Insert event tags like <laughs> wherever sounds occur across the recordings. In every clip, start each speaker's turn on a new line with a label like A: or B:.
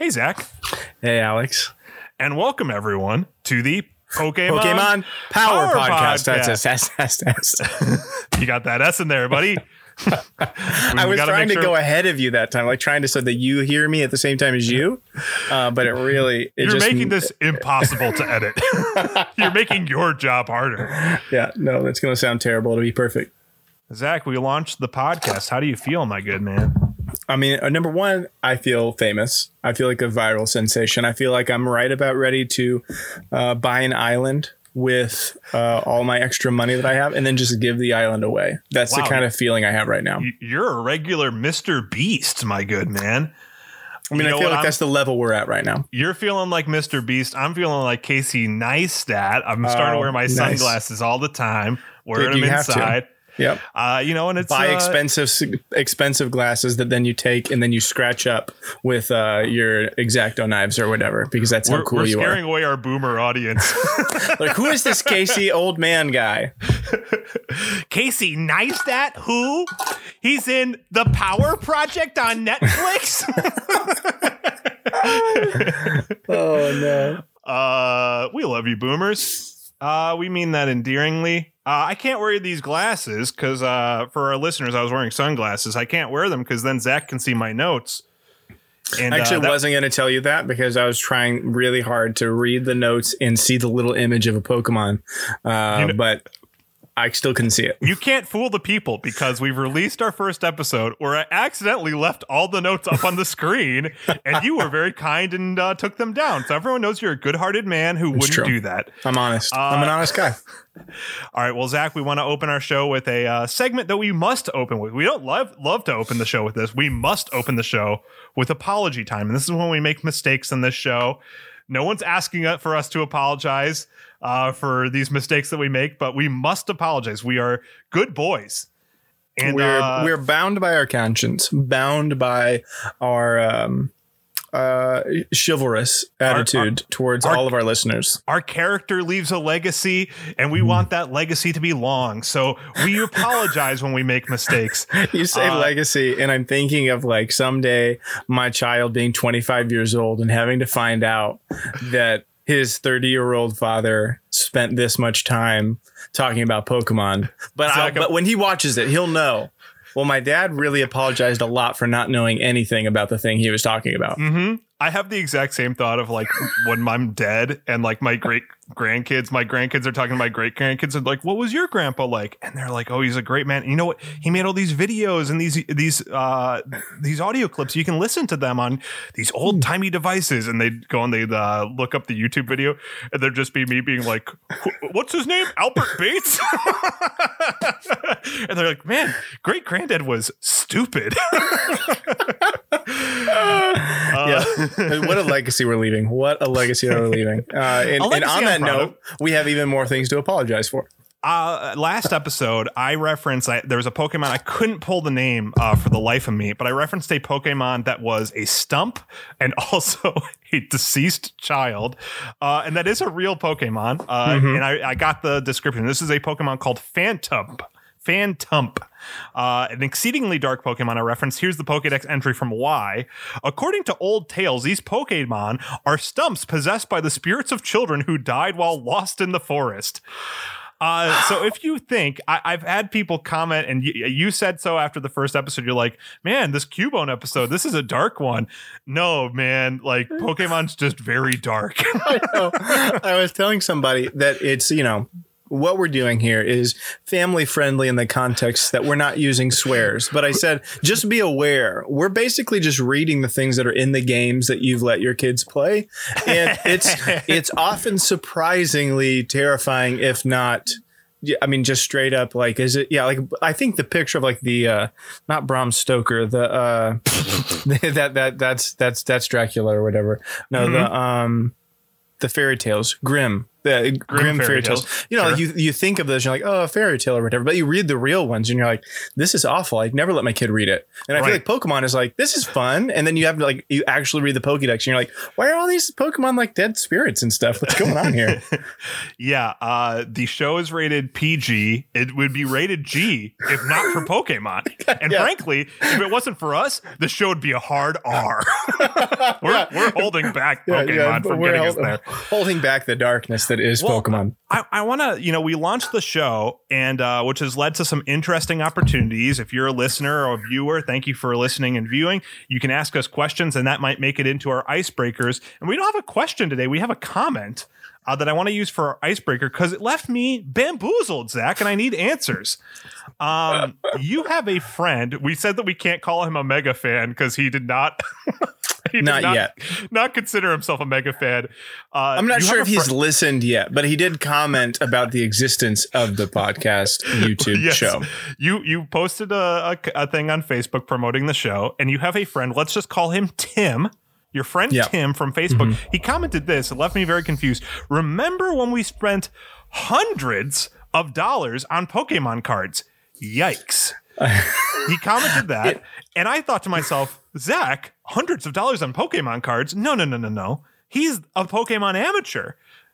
A: Hey, Zach.
B: Hey, Alex.
A: And welcome, everyone, to the Pokemon,
B: Pokemon Power,
A: Power
B: Podcast.
A: Podcast.
B: That's S, S, S, S. <laughs>
A: You got that S in there, buddy. <laughs> <laughs>
B: I was trying to go ahead of you that time, like trying to so that you hear me at the same time as you. Uh, but it really, it
A: You're
B: just,
A: making this impossible to edit. You're making your job harder.
B: Yeah, no, that's going to sound terrible to be perfect.
A: Zach, we launched the podcast. How do you feel, my good man?
B: I mean, uh, number one, I feel famous. I feel like a viral sensation. I feel like I'm right about ready to uh, buy an island with uh, all my extra money that I have, and then just give the island away. That's
A: Wow.
B: the kind of feeling I have right now.
A: You're a regular Mr. Beast, my good man.
B: I mean,
A: You know
B: I feel like
A: I'm-
B: that's the level we're at right now.
A: You're feeling like Mr. Beast. I'm feeling like Casey Neistat. I'm starting to
B: Oh,
A: wear my
B: nice.
A: sunglasses all the time, wearing
B: Dude,
A: them
B: to.
A: inside.
B: Yep.
A: Uh, you know, and it's
B: buy
A: uh,
B: expensive expensive glasses that then you take and then you scratch up with uh, your exacto knives or whatever because that's how cool
A: we're scaring away our boomer audience. <laughs> <laughs>
B: Like, who is this Casey old man guy?
A: Casey Neistat, who? He's in the Power Project on Netflix. <laughs>
B: Oh no!
A: uh, we love you, boomers. Uh, we mean that endearingly. Uh, I can't wear these glasses because uh, for our listeners, I was wearing sunglasses. I can't wear them because then Zach can see my notes. And
B: I
A: uh,
B: actually
A: that-
B: wasn't going to tell you that because I was trying really hard to read the notes and see the little image of a Pokemon, uh,
A: You know-
B: but I still couldn't see it.
A: You can't fool the people because we've released our first episode where I accidentally left all the notes up on the screen, and you were very kind and uh, took them down. So everyone knows you're a good-hearted man who wouldn't
B: true.
A: do that.
B: I'm honest. I'm an
A: Uh,
B: honest guy. <laughs>
A: All right, well, Zach, we want to open our show with a uh, segment that we must open with. We don't love love to open the show with this. We must open the show with apology time, and this is when we make mistakes in this show. No one's asking for us to apologize uh, for these mistakes that we make, but we must apologize. We are good boys, and
B: we're
A: uh,
B: we're bound by our conscience, bound by our um, uh, chivalrous attitude towards
A: our-
B: all of our listeners.
A: our character leaves a legacy, and we want that legacy to be long. So we <laughs> apologize when we make mistakes.
B: You say
A: Uh,
B: legacy, and I'm thinking of like someday my child being 25 years old and having to find out that his 30 year old father spent this much time talking about Pokemon. But, I, but when he watches it, he'll know. Well, my dad really apologized a lot for not knowing anything about the thing he was talking about.
A: hmm I have the exact same thought of like <laughs> when I'm dead and like my great grandkids, my grandkids are talking to my great grandkids and like, what was your grandpa like? And they're like, oh, he's a great man. You know what? He made all these videos and these these uh these audio clips. You can listen to them on these old timey devices. And they go and they uh, look up the YouTube video and there'd just be me being like, what's his name? Albert Bates. <laughs> and they're like, man, great granddad was stupid. <laughs> Uh,
B: yeah. <laughs> what a legacy we're leaving. What a legacy we're leaving. <laughs> Uh, and, and on that note, we have even more things to apologize for.
A: Uh, last episode, I referenced I, there was a Pokemon I couldn't pull the name uh, for the life of me, but I referenced a Pokemon that was a stump and <laughs> also a deceased child, uh, and that is a real Pokemon. Uh,
B: Mhm.
A: And I, I got the description. This is a Pokemon called Phantom. Phantump, uh, an exceedingly dark Pokemon I reference. Here's the Pokedex entry from Y. According to old tales, these Pokemon are stumps possessed by the spirits of children who died while lost in the forest. Uh, so if you think I, I've had people comment, and you, you said so after the first episode, you're like, man, this Cubone episode, this is a dark one. No, man, like Pokemon's just very dark. <laughs>
B: I was telling somebody that it's, you know, what we're doing here is family friendly in the context that we're not using swears. But I said, just be aware. We're basically just reading the things that are in the games that you've let your kids play. And it's <laughs> it's often surprisingly terrifying, if not I mean, just straight up, like, is it? Yeah, like I think the picture of like the uh not Bram Stoker, the uh <laughs> that that that's that's that's Dracula or whatever. No, the um the fairy tales, Grimm, the Grimm,
A: fairy
B: fairy tales.
A: tales.
B: You know,
A: Sure.
B: you you think of those, you're like, oh, a fairy tale or whatever. But you read the real ones, and you're like, this is awful. I'd never let my kid read it. And I feel like Pokemon is like, this is fun. And then you have to like, you actually read the Pokédex, and you're like, why are all these Pokemon like dead spirits and stuff? What's going on here? <laughs>
A: Yeah, uh, the show is rated PG. It would be rated G if not for Pokemon. <laughs> And
B: Yeah.
A: frankly, if it wasn't for us, the show would be a hard R. <laughs> we're,
B: Yeah.
A: we're holding back Pokemon from getting us there.
B: holding back the darkness that is
A: Well,
B: Pokemon.
A: I, I want to, you know, we launched the show, and uh, which has led to some interesting opportunities. If you're a listener or a viewer, thank you for listening and viewing. You can ask us questions, and that might make it into our icebreakers. And we don't have a question today; we have a comment uh, that I want to use for our icebreaker because it left me bamboozled, Zach, and I need answers. Um, <laughs> you have a friend. We said that we can't call him a mega fan because he did not. <laughs> he did
B: Not yet.
A: Not consider himself a mega fan. Uh,
B: I'm not sure if
A: a
B: he's listened yet, but he did comment about the existence of the podcast <laughs> YouTube
A: Yes.
B: show.
A: You you posted a, a, a thing on Facebook promoting the show, and you have a friend. Let's just call him Tim. Your friend.
B: Mm-hmm.
A: Tim from Facebook. He commented this. It left me very confused. Remember when we spent hundreds of dollars on Pokemon cards? Yikes. <laughs> he commented that, and I thought to myself, Zach, hundreds of dollars on Pokemon cards? No, no, no, no, no. He's a Pokemon amateur.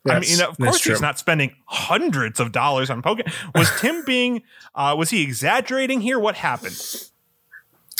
A: I mean, of course, he's not spending hundreds of dollars on Pokemon. Was Tim being, uh, was he exaggerating here? What happened?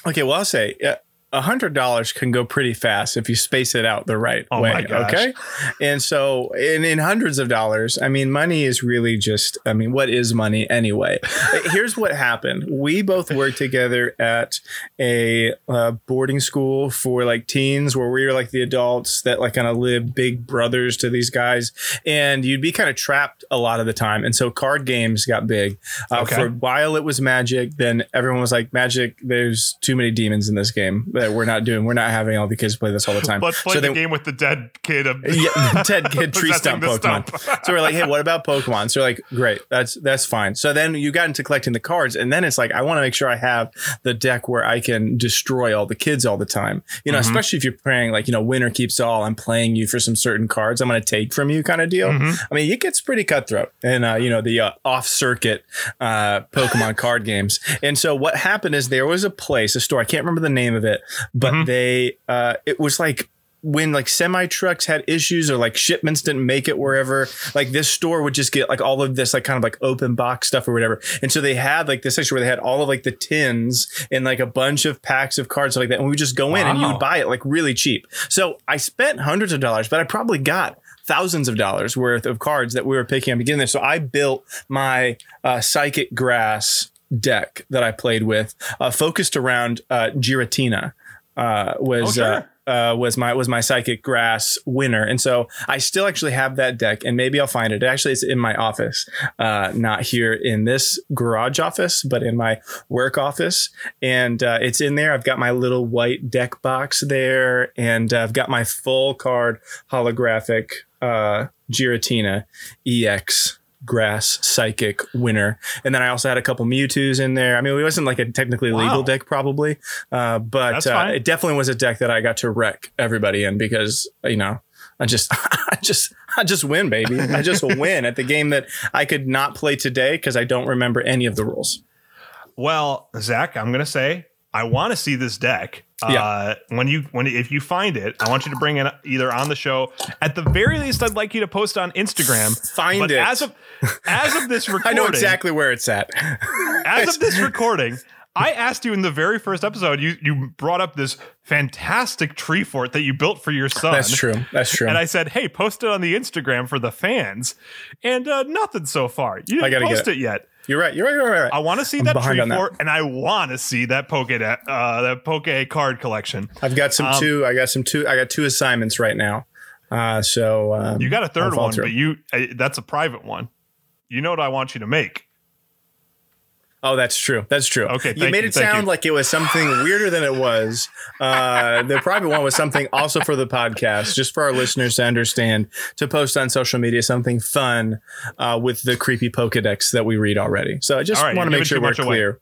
B: Okay, well, I'll say uh, hundred dollars can go pretty fast if you space it out the right
A: Oh
B: way. Okay, and so in, in hundreds of dollars, I mean, money is really just. I mean, what is money anyway? <laughs> Here's what happened: we both worked together at a uh, boarding school for like teens, where we were like the adults that like kind of live big brothers to these guys, and you'd be kind of trapped a lot of the time. And so card games got big. Uh,
A: Okay.
B: For a while, it was Magic. Then everyone was like, Magic. There's too many demons in this game that we're not doing. We're not having all the kids play this all the time.
A: Let's play
B: so
A: the game with the dead kid. Of,
B: yeah, Ted <laughs> Kid Tree Stump Pokemon.
A: stump.
B: so we're like, hey, what about Pokemon? So we're like, great, that's that's fine. So then you got into collecting the cards, and then it's like, I want to make sure I have the deck where I can destroy all the kids all the time. You know,
A: Mhm.
B: especially if you're playing like, you know, winner keeps all. I'm playing you for some certain cards. I'm going to take from you, kind of deal.
A: Mhm.
B: I mean, it gets pretty cutthroat, and uh, you know the uh, off-circuit uh, Pokemon card games. And so what happened is there was a place, a store. I can't remember the name of it, but
A: Mhm.
B: they uh, it was like when like semi trucks had issues or like shipments didn't make it wherever like this store would just get like all of this like kind of like open box stuff or whatever. And so they had like this section where they had all of like the tins and like a bunch of packs of cards like that. And we would just go in and you would buy it like really cheap. So i spent hundreds of dollars but i probably got thousands of dollars worth of cards that we were picking up beginning there. So i built my uh, psychic grass deck that i played with uh, focused around uh, giratina uh, was
A: Oh, sure.
B: uh, uh, was my was my psychic grass winner, and so I still actually have that deck, and maybe I'll find it. Actually, it's in my office, uh, not here in this garage office, but in my work office, and uh, it's in there. I've got my little white deck box there, and I've got my full card holographic uh, Giratina EX grass psychic winner. And then i also had a couple mewtwo's in there. I mean it wasn't like a technically legal deck probably uh, but uh, it definitely was a deck that i got to wreck everybody in because you know i just <laughs> i just i just win baby. I just <laughs> win at the game that i could not play today because i don't remember any of the rules.
A: Well, Zach, I'm gonna say I want to see this deck.
B: Yeah.
A: Uh, when you when if you find it, I want you to bring it either on the show. At the very least, I'd like you to post on Instagram.
B: Find
A: but
B: it.
A: as of as of this recording, <laughs> i
B: know exactly where it's at
A: as <laughs> of this recording, I asked you in the very first episode. You you brought up this fantastic tree fort that you built for your son.
B: that's true that's true
A: And I said, "Hey, post it on the Instagram for the fans." And uh, nothing so far. You
B: I
A: didn't post
B: get
A: it yet.
B: you're right you're right you're right, right.
A: I want to see
B: I'm
A: that tree
B: on that.
A: fort, and I want to see that poke uh, that poke card collection.
B: i've got some
A: Um,
B: two i got some two i got two assignments right now uh, so um,
A: You got a third one,
B: through.
A: but you uh, that's a private one. You know what I want you to make.
B: Oh, that's true. That's true.
A: Okay,
B: you made
A: you,
B: it sound
A: you.
B: like it was something weirder than it was. Uh, the private one was something also for the podcast, just for our listeners to understand, to post on social media something fun uh, with the creepy Pokedex that we read already. So I just
A: right,
B: want to make sure we're
A: much away.
B: clear.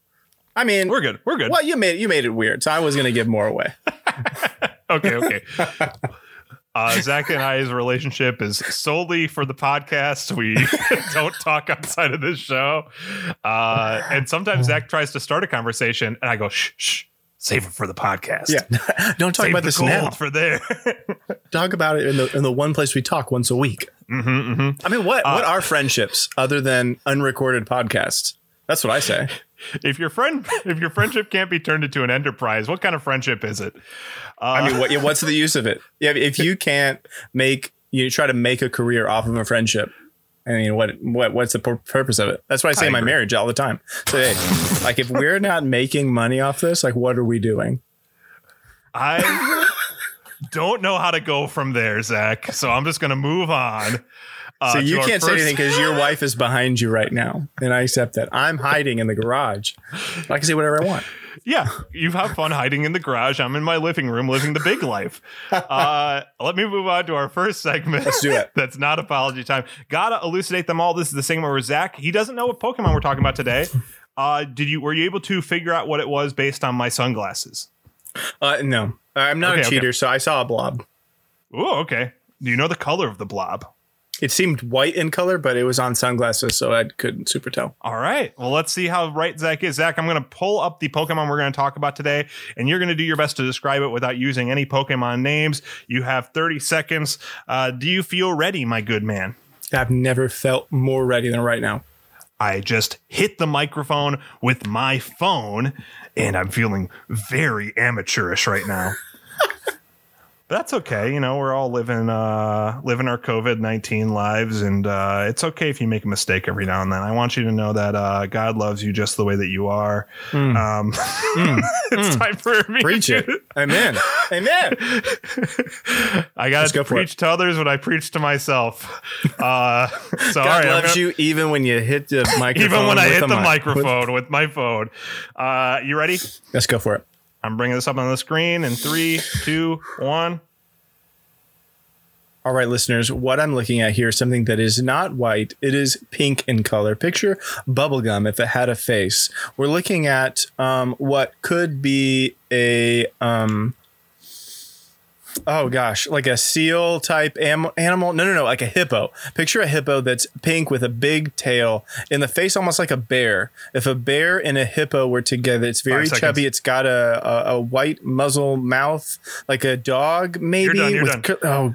B: I mean,
A: We're good. We're good.
B: well, you made you made it weird, so I was going to give more away. <laughs>
A: Okay, okay. <laughs> Uh, Zach and I's relationship is solely for the podcast. We <laughs> don't talk outside of this show. Uh, and sometimes Zach tries to start a conversation, and I go, shh, shh, save it for the podcast.
B: Yeah. <laughs> Don't talk
A: Save
B: about
A: the
B: this now.
A: for there. <laughs>
B: Talk about it in the in the one place we talk once a week.
A: hmm hmm
B: I mean, what
A: Uh,
B: what are friendships other than unrecorded podcasts? That's what I say.
A: If your friend, if your friendship can't be turned into an enterprise, what kind of friendship is it? Uh,
B: I mean, what, what's the use of it? Yeah, if you can't make you try to make a career off of a friendship, I mean, what what what's the purpose of it? That's what I say
A: I
B: in my marriage all the time. So, hey, like, if we're not making money off this, like, what are we doing?
A: I don't know how to go from there, Zach. So I'm just going to move on. Uh,
B: so you can't say anything because your wife is behind you right now, and I accept that. I'm hiding in the garage. I can say whatever I want.
A: Yeah, you have had fun hiding in the garage. I'm in my living room living the big life. Uh, let me move on to our first segment.
B: Let's do it. <laughs>
A: That's not apology time. Gotta elucidate them all. This is the segment where Zach he doesn't know what Pokemon we're talking about today. Uh, did you were you able to figure out what it was based on my sunglasses?
B: Uh, no, I'm not
A: Okay,
B: a
A: okay.
B: cheater, so I saw a blob.
A: Oh, okay. Do you know the color of the blob?
B: It seemed white in color, but it was on sunglasses, so I couldn't super tell.
A: All right. Well, let's see how right Zach is. Zach, I'm going to pull up the Pokemon we're going to talk about today, and you're going to do your best to describe it without using any Pokemon names. You have 30 seconds. Uh, do you feel ready, my good man?
B: I've never felt more ready than right now.
A: I just hit the microphone with my phone, and I'm feeling very amateurish right now. But that's okay. You know, we're all living uh, living our COVID nineteen lives, and uh, it's okay if you make a mistake every now and then. I want you to know that uh, God loves you just the way that you are. Um, <laughs> it's time for me.
B: Mm. Preach
A: to-
B: it. Amen. Amen. <laughs>
A: I got
B: go
A: to
B: it.
A: preach to others what I preach to myself. Uh, <laughs> so
B: God
A: right,
B: loves
A: gonna-
B: you even when you hit the microphone.
A: even when I hit the
B: mic.
A: microphone with my phone. Uh, you ready?
B: Let's go for it.
A: I'm bringing this up on the screen in three, two, one.
B: All right, listeners, what I'm looking at here is something that is not white. It is pink in color. Picture bubblegum if it had a face. We're looking at um, what could be a um, oh gosh, like a seal type am- animal. No, no, no, like a hippo. Picture a hippo that's pink with a big tail in the face, almost like a bear. If a bear and a hippo were together, it's very chubby. It's got a, a, a white muzzle mouth, like a dog, maybe.
A: You're done, you're
B: with
A: done.
B: oh.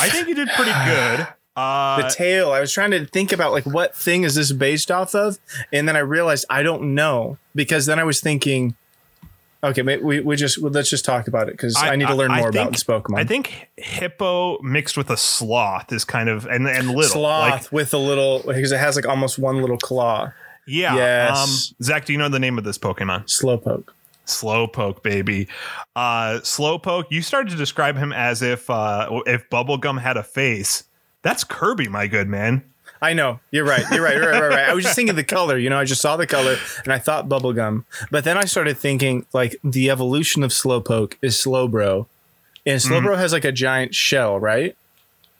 A: I think you did pretty good. <sighs> Uh,
B: the tail. I was trying to think about like what thing is this based off of, and then I realized I don't know because then I was thinking, okay, maybe we, we just well, let's just talk about it because I, need to learn
A: I
B: more about
A: think-
B: this Pokemon.
A: I think hippo mixed with a sloth is kind of and and little
B: sloth
A: Like,
B: with a little because it has like almost one little claw.
A: yeah.
B: Yes.
A: Um, Zach, do you know the name of this Pokemon?
B: Slowpoke.
A: Slowpoke, baby. Uh, Slowpoke. You started to describe him as if uh, if Bubblegum had a face. That's Kirby, my good man.
B: I know. You're right. You're right. You're right. Right. Right. I was just thinking the color. You know, I just saw the color and I thought bubblegum. But then I started thinking like the evolution of Slowpoke is Slowbro. And
A: Mm-hmm.
B: Slowbro has like a giant shell, right?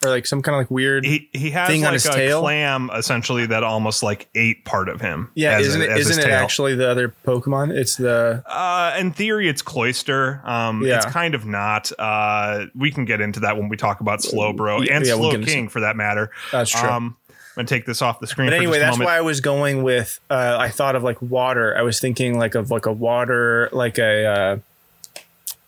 B: Or like some kind of like weird.
A: He he has
B: Thing on
A: like
B: his
A: a
B: tail?
A: clam essentially that almost like ate part of him.
B: yeah, isn't it, isn't it
A: tail.
B: actually the other Pokemon? It's the
A: Uh, in theory, it's Cloyster. Um,
B: Yeah.
A: It's kind of not. Uh, we can get into that when we talk about Slowbro
B: Yeah,
A: and
B: yeah, we'll
A: Slow
B: get
A: King for that matter.
B: that's true.
A: Um, I'm gonna take this off the screen.
B: but anyway, that's
A: moment.
B: why I was going with. Uh, I thought of like water. I was thinking like of like a water, like a. Uh,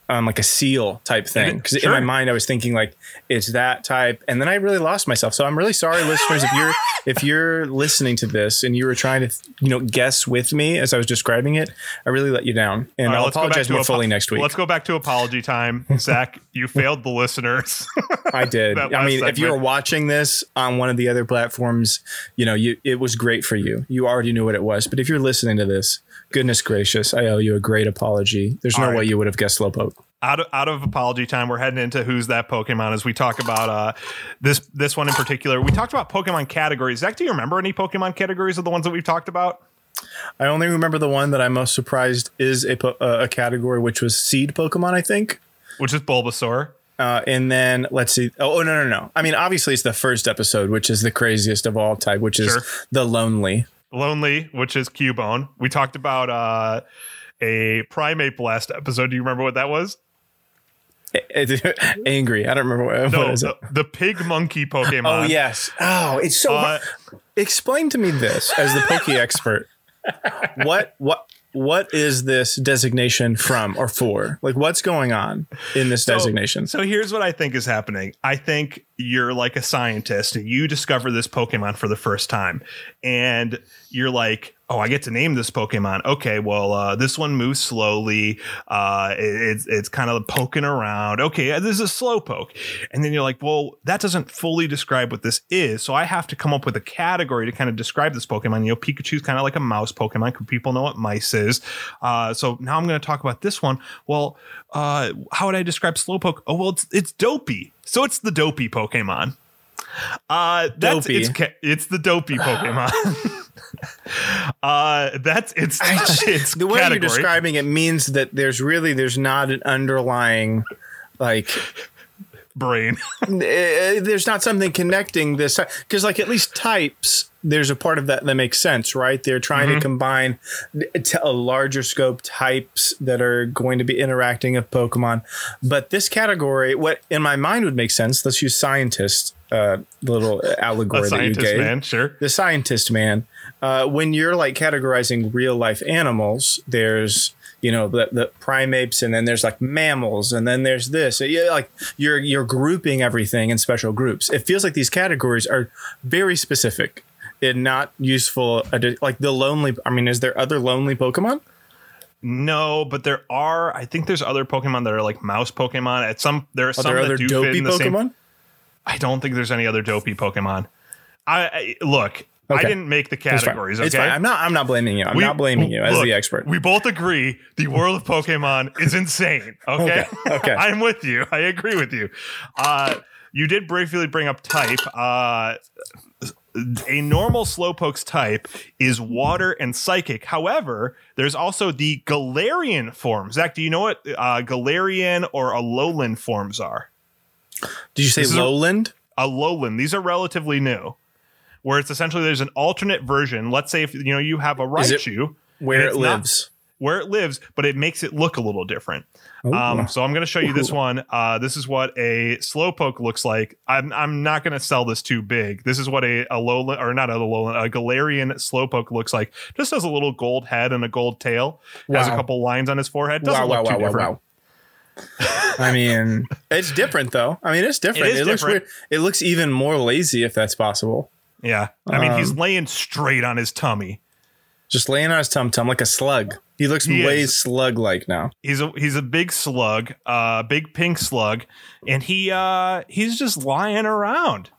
B: um, like a seal type thing because
A: Sure.
B: in my mind I was thinking like it's that type, and then I really lost myself. So I'm really sorry, listeners, if you're <laughs> if you're listening to this and you were trying to you know guess with me as I was describing it, I really let you down, and
A: right,
B: I'll
A: let's go back
B: apologize more
A: apo-
B: fully next week.
A: Let's go back to apology time. Zach, you failed the listeners. <laughs>
B: I did. <laughs> I mean, if you were watching this on one of the other platforms, you know, you it was great for you. You already knew what it was. But if you're listening to this, goodness gracious, I owe you a great apology. There's no
A: All right.
B: way you would have guessed Slowpoke.
A: out of out of apology time, we're heading into who's that Pokemon as we talk about uh this this one in particular. We talked about Pokemon categories. Zach, do you remember any Pokemon categories of the ones that we've talked about?
B: I only remember the one that I'm most surprised is a po- uh, a category which was seed Pokemon, I think.
A: Which is Bulbasaur.
B: Uh, and then let's see. Oh, oh, no, no, no. I mean, obviously, it's the first episode, which is the craziest of all type, which is
A: Sure.
B: the lonely.
A: Lonely, which is Cubone. We talked about uh, a Primeape last episode. Do you remember what that was? <laughs>
B: angry. I don't remember what,
A: No,
B: what is
A: the, the pig monkey <laughs> Pokemon.
B: Oh yes. Oh, it's so.
A: Uh.
B: Explain to me this as the Poke <laughs> expert. What what what is this designation from or for? Like, what's going on in this designation?
A: So here's what I think is happening. I think you're like a scientist and you discover this Pokemon for the first time, and you're like, "Oh, I get to name this Pokemon." Okay, well, uh, this one moves slowly. Uh, it- it's it's kind of poking around. Okay, uh, this is a Slowpoke, and then you're like, "Well, that doesn't fully describe what this is." So I have to come up with a category to kind of describe this Pokemon. You know, Pikachu's kind of like a mouse Pokemon. People know what mice is. Uh, so now I'm going to talk about this one. Well, uh, how would I describe Slowpoke? Oh, well, it's it's dopey. So it's the dopey Pokemon. Uh, that's
B: Dopey.
A: it's it's the dopey Pokemon. <laughs> uh, that's it's
B: I
A: it's <laughs>
B: the way
A: category.
B: you're describing it means that there's really there's not an underlying like
A: brain. <laughs>
B: eh, there's not something connecting this because like at least types there's a part of that that makes sense right they're trying
A: Mm-hmm.
B: to combine t- a larger scope types that are going to be interacting with pokemon but this category what in my mind would make sense let's use scientist uh little <laughs> allegory that you gave
A: man, sure.
B: the scientist man uh, when you're like categorizing real life animals there's you know the, the primates and then there's like mammals and then there's this yeah like you're you're grouping everything in special groups it feels like these categories are very specific and not useful like the lonely i mean is there other lonely pokemon
A: No, but there are. I think there's other Pokemon that are like mouse Pokemon. At some there are,
B: are
A: some
B: there
A: that
B: other
A: do fit in the same. I don't think there's any other dopey Pokemon. I, I look. I didn't make the categories.
B: It's
A: okay,
B: fine. i'm not i'm not blaming you i'm
A: We-
B: not blaming you as
A: look,
B: the expert
A: We both agree the world of Pokemon is insane. <laughs> Okay.
B: Okay, okay. <laughs>
A: I'm with you. I agree with you. Uh, you did briefly bring up type. Uh, a normal Slowpoke's type is water and psychic. However, there's also the Galarian form. Zach, do you know what uh, Galarian or Alolan forms are?
B: Did you say
A: this is a-
B: lowland
A: These are relatively new. Where it's essentially there's an alternate version. Let's say if you know you have a Raichu,
B: where it
A: it's not-
B: lives
A: where it lives, but it makes it look a little different. Um, so I'm going to show you this one. Uh, this is what a slowpoke looks like. I'm, I'm not going to sell this too big. This is what a, a Alolan or not a Alolan, a Galarian slowpoke looks like. Just has a little gold head and a gold tail. Has a couple lines on his forehead. Doesn't
B: wow,
A: look
B: wow,
A: too
B: wow,
A: different.
B: Wow, wow. I mean, it's different though. I mean, it's different.
A: It is
B: looks
A: different.
B: weird. It looks even more lazy if that's possible.
A: Yeah, I mean he's
B: Um,
A: laying straight on his tummy.
B: Just laying on his tum tum like a slug. He looks
A: He
B: way slug like now.
A: He's a he's a big slug, uh, big pink slug, and he uh he's just lying around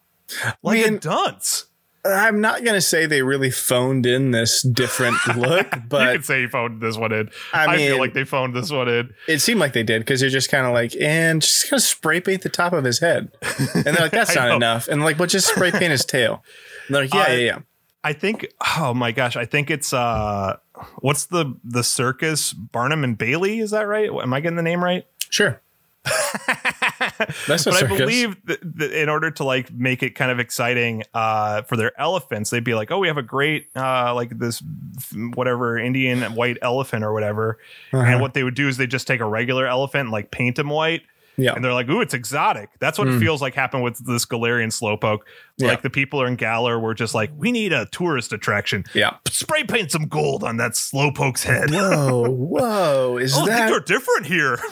A: like
B: Man,
A: a dunce.
B: I'm not gonna say they really phoned in this different <laughs> look, but you
A: could say he phoned this one in.
B: I
A: I, feel like they phoned this one in.
B: it seemed like they did because they're just kind of like, and just gonna spray paint the top of his head, and they're like, <laughs> that's not enough, and like, but just spray paint his tail. And they're like, yeah,
A: I-
B: yeah, yeah.
A: I think oh my gosh, I think it's uh what's the the circus Barnum and Bailey, is that right? Am I getting the name right?
B: Sure. <laughs> <laughs>
A: But I believe that, that in order to like make it kind of exciting uh, for their elephants, they'd be like, "Oh, we have a great uh, like this whatever Indian white elephant or whatever."
B: Uh-huh.
A: And what they would do is they just take a regular elephant and like paint him white,
B: yeah.
A: and they're like, "Ooh, it's exotic." That's what it
B: Mm.
A: feels like happened with this Galarian slowpoke.
B: Yeah.
A: Like the people are in Galar were just like, "We need a tourist attraction.
B: Yeah.
A: Spray paint some gold on that slowpoke's head."
B: Whoa, <laughs> whoa! Is
A: Oh,
B: that
A: things are different here. <laughs>